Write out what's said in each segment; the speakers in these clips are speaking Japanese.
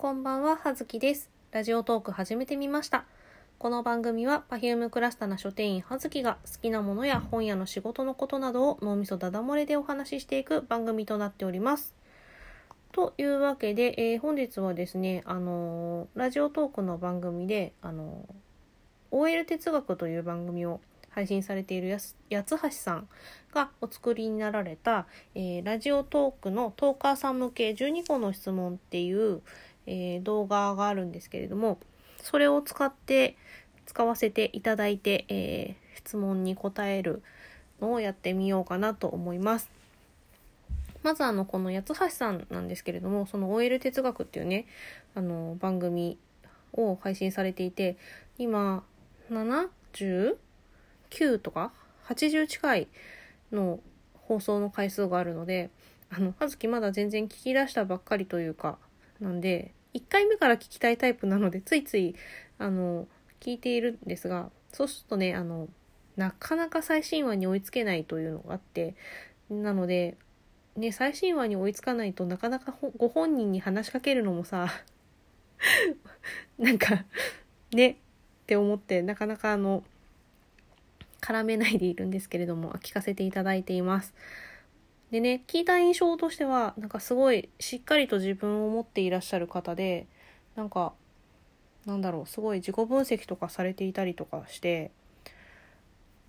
こんばんは、はずきです。ラジオトーク始めてみました。この番組は Perfume クラスタな書店員はずきが好きなものや本屋の仕事のことなどを脳みそダダ漏れでお話ししていく番組となっております。というわけで、えー本日はですね、あのーラジオトークの番組で、あのー OL 哲学という番組を配信されているやす八橋さんがお作りになられた、えーラジオトークのトーカーさん向け12個の質問っていう、えー動画があるんですけれどもそれを使って使わせていただいて、えー質問に答えるのをやってみようかなと思います。まずあのこの八橋さんなんですけれどもその OL 哲学っていうねあの番組を配信されていて今79とか80近いの放送の回数があるのであの葉月まだ全然聞き出したばっかりというかなんで1回目から聞きたいタイプなのでついついあの聞いているんですがそうするとねあのなかなか最新話に追いつけないというのがあってなのでね最新話に追いつかないとなかなかご本人に話しかけるのもさ なんかねって思ってなかなかあの絡めないでいるんですけれども聞かせていただいています。でね聞いた印象としてはなんかすごいしっかりと自分を持っていらっしゃる方でなんかなんだろうすごい自己分析とかされていたりとかして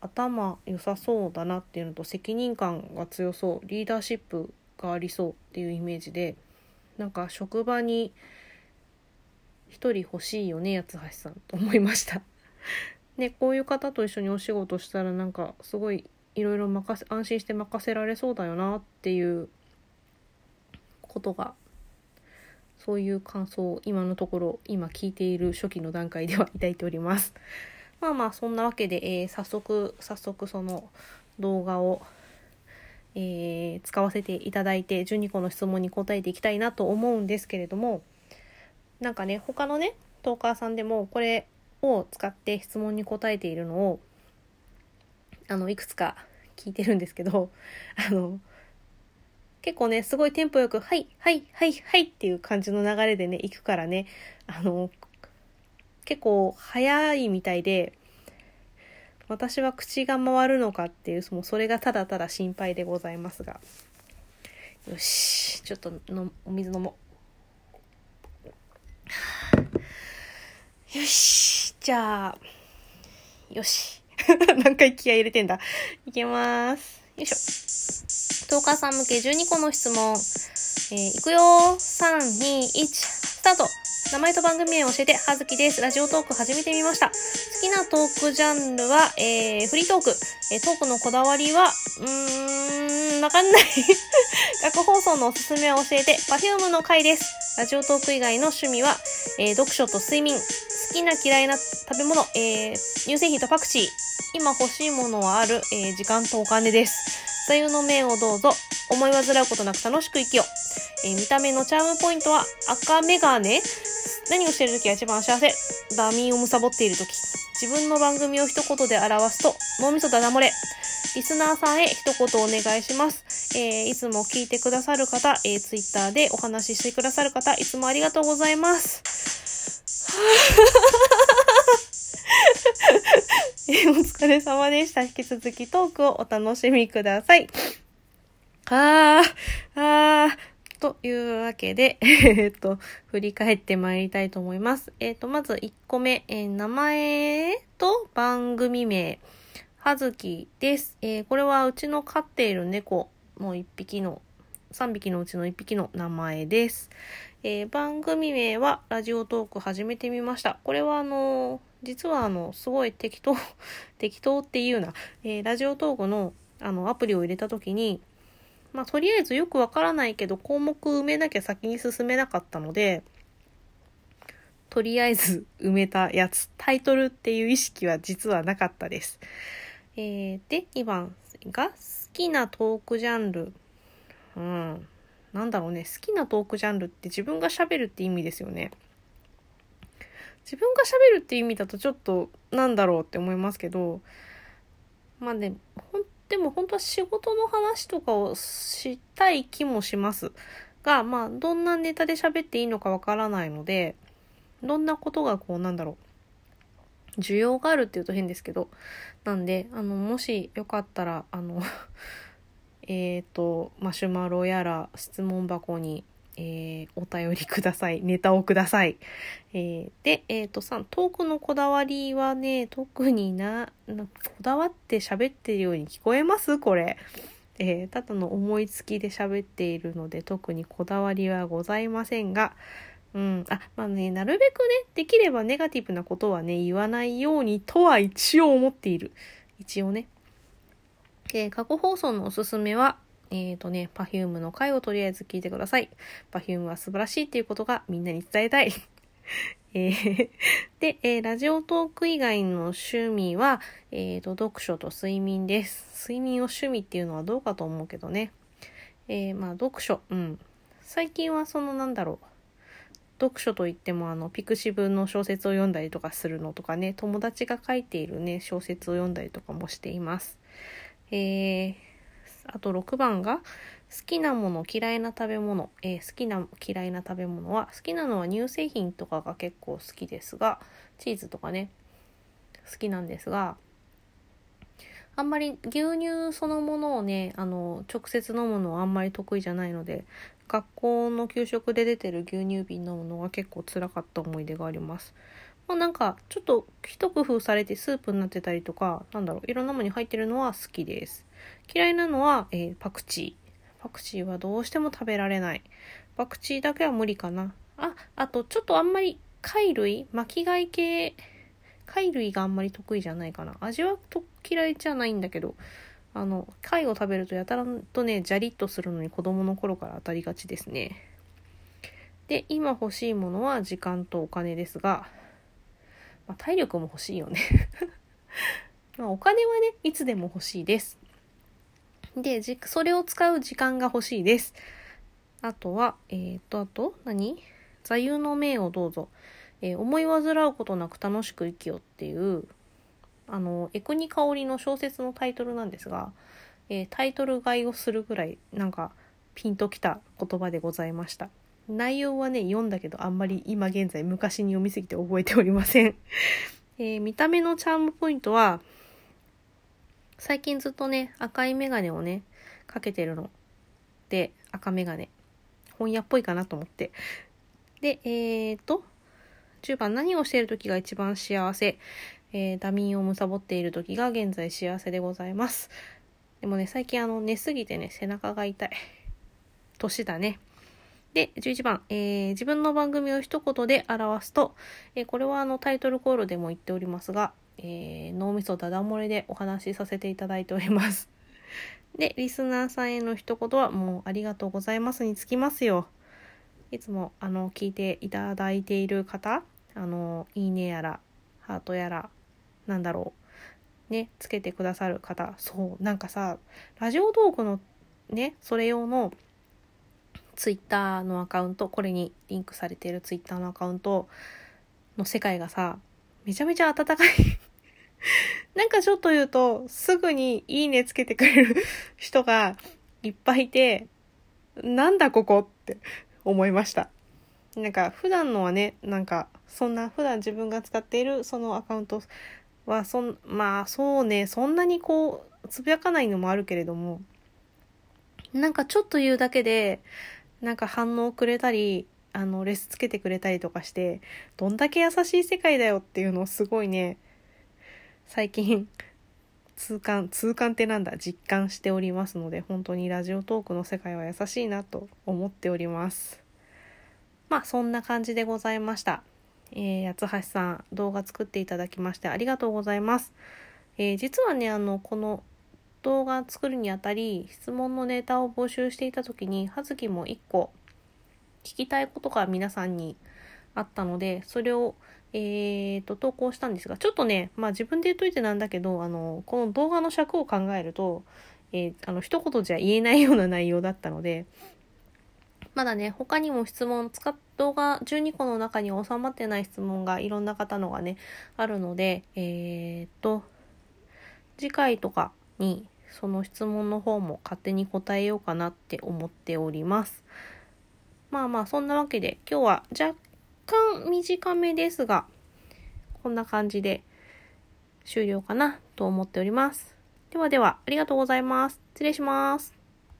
頭良さそうだなっていうのと責任感が強そうリーダーシップがありそうっていうイメージでなんか職場に一人欲しいよね八橋さんと思いました。ねこういう方と一緒にお仕事したらなんかすごいいろいろ任せ安心して任せられそうだよなっていうことがそういう感想を今のところ今聞いている初期の段階では抱いております。まあまあそんなわけで、えー早速早速その動画を、えー使わせていただいて12個の質問に答えていきたいなと思うんですけれどもなんかね他のねトーカーさんでもこれを使って質問に答えているのをあのいくつか聞いてるんですけど あの結構ねすごいテンポよく「はいはいはいはい」っていう感じの流れでね行くからねあの結構早いみたいで私は口が回るのかっていうもうそれがただただ心配でございますが。よしちょっとのお水飲もう。よしじゃあよし。何回気合入れてんだ？いきまーすよいしょトーカーさん向け12個の質問。えーいくよー。3、2、1、スタート名前と番組名を教えて、はずきです。ラジオトーク始めてみました。好きなトークジャンルは、えー、フリートーク。えートークのこだわりは、うーん、わかんない。学放送のおすすめを教えて、Perfume の回です。ラジオトーク以外の趣味は、えー読書と睡眠。好きな嫌いな食べ物、えー乳製品とパクチー。今欲しいものはある、えー時間とお金です。座右の銘をどうぞ。思い煩うことなく楽しく生きよう。えー見た目のチャームポイントは赤メガネ。何をしている時が一番幸せ。ダミーを貪っている時。自分の番組を一言で表すと、脳みそダダ漏れ。リスナーさんへ一言お願いします。えーいつも聞いてくださる方、えー、ツイッターでお話ししてくださる方、いつもありがとうございます。えーお疲れ様でした。引き続きトークをお楽しみください。あー、あー、というわけで、えっと、振り返ってまいりたいと思います。えっと、まず1個目、えー名前と番組名、はずきです。えーこれはうちの飼っている猫の1匹の、3匹のうちの1匹の名前です。え番組名はラジオトーク始めてみました。これはあの実はあの、すごい適当、適当っていうな、えーラジオトークのあのアプリを入れた時に、まあとりあえずよくわからないけど項目埋めなきゃ先に進めなかったので、とりあえず埋めたやつ、タイトルっていう意識は実はなかったです。えーで、2番が好きなトークジャンル。うん。なんだろうね。好きなトークジャンルって自分が喋るって意味ですよね。自分が喋るって意味だとちょっとなんだろうって思いますけど、まあね、ほん、でも本当は仕事の話とかをしたい気もします。が、まあ、どんなネタで喋っていいのかわからないので、どんなことがこう、なんだろう、需要があるっていうと変ですけど、なんで、あの、もしよかったら、あの えっと、マシュマロやら質問箱にえー、お便りください。ネタをください。えー、で、えっ、ー、と3、トークのこだわりはね、特にな、なこだわって喋ってるように聞こえます？これ。えー、ただの思いつきで喋っているので、特にこだわりはございませんが、うん。あ、まあね、なるべくね、できればネガティブなことはね、言わないようにとは一応思っている。一応ね。えー、過去放送のおすすめは、えっ、ー、とね、Perfume の回をとりあえず聞いてください。Perfume は素晴らしいっていうことがみんなに伝えたい。えー、で、えー、ラジオトーク以外の趣味は、えっ、ー、と、読書と睡眠です。睡眠を趣味っていうのはどうかと思うけどね。えまあ、読書。うん。最近はそのなんだろう。読書といってもあのピクシブの小説を読んだりとかするのとかね友達が書いているね小説を読んだりとかもしています。えー、あと6番が好きなもの嫌いな食べ物、えー、好きな嫌いな食べ物は好きなのは乳製品とかが結構好きですがチーズとかね好きなんですがあんまり牛乳そのものをねあの直接飲むのはあんまり得意じゃないので学校の給食で出てる牛乳瓶飲むのが結構辛かった思い出があります。まあ、なんかちょっと一工夫されてスープになってたりとかなんだろういろんなものに入ってるのは好きです。嫌いなのは、えー、パクチー。パクチーはどうしても食べられない。パクチーだけは無理かな。あ、あとちょっとあんまり貝類？巻き貝系、貝類があんまり得意じゃないかな。味はと嫌いじゃないんだけど、あの、貝を食べるとやたらとね、ジャリッとするのに子供の頃から当たりがちですね。で、今欲しいものは時間とお金ですが、まあ、体力も欲しいよね まお金はね、いつでも欲しいです。で、じ、それを使う時間が欲しいです。あとは、えっ、と、あと、何？座右の銘をどうぞ。えー、思い煩うことなく楽しく生きよっていう、あの、エクニカオリの小説のタイトルなんですが、えー、タイトル買いをするぐらい、なんか、ピンときた言葉でございました。内容はね、読んだけど、あんまり今現在昔に読みすぎて覚えておりません。えー、見た目のチャームポイントは、最近ずっとね、赤いメガネをね、かけてるの。で、赤メガネ。本屋っぽいかなと思って。で、えーと、10番、何をしている時が一番幸せ？えー、ダミンを貪っている時が現在幸せでございます。でもね、最近あの、寝すぎてね、背中が痛い。年だね。で、11番、えー、自分の番組を一言で表すと、えー、これはあのタイトルコールでも言っておりますが、えー、脳みそダダ漏れでお話しさせていただいております。で、リスナーさんへの一言はもうありがとうございますにつきますよ。いつもあの聞いていただいている方、あの、いいねやら、ハートやら、なんだろう。ね、つけてくださる方。そう、なんかさ、ラジオトークのね、それ用のツイッターのアカウント、これにリンクされているツイッターのアカウントの世界がさ、めちゃめちゃ温かいなんかちょっと言うと、すぐにいいねつけてくれる人がいっぱいいて、なんだここって思いました。なんか普段のはね、なんかそんな普段自分が使っているそのアカウントはそん、まあそうね、そんなにこう、つぶやかないのもあるけれども、なんかちょっと言うだけで、なんか反応くれたり、あの、レスつけてくれたりとかして、どんだけ優しい世界だよっていうのをすごいね、最近 痛感痛感ってなんだ？実感しておりますので本当にラジオトークの世界は優しいなと思っております。まあそんな感じでございました。えー、八橋さん動画作っていただきましてありがとうございます、えー、実はねあのこの動画作るにあたり質問のネタを募集していた時に葉月も1個聞きたいことが皆さんにあったのでそれをえーと、投稿したんですが、ちょっとね、まあ自分で言っといてなんだけど、あの、この動画の尺を考えると、えー、あの、一言じゃ言えないような内容だったので、まだね、他にも質問、使っ動画12個の中に収まってない質問がいろんな方のがね、あるので、えーと、次回とかにその質問の方も勝手に答えようかなって思っております。まあまあ、そんなわけで、今日は若干短めですが、こんな感じで終了かなと思っております。ではでは、ありがとうございます。失礼します。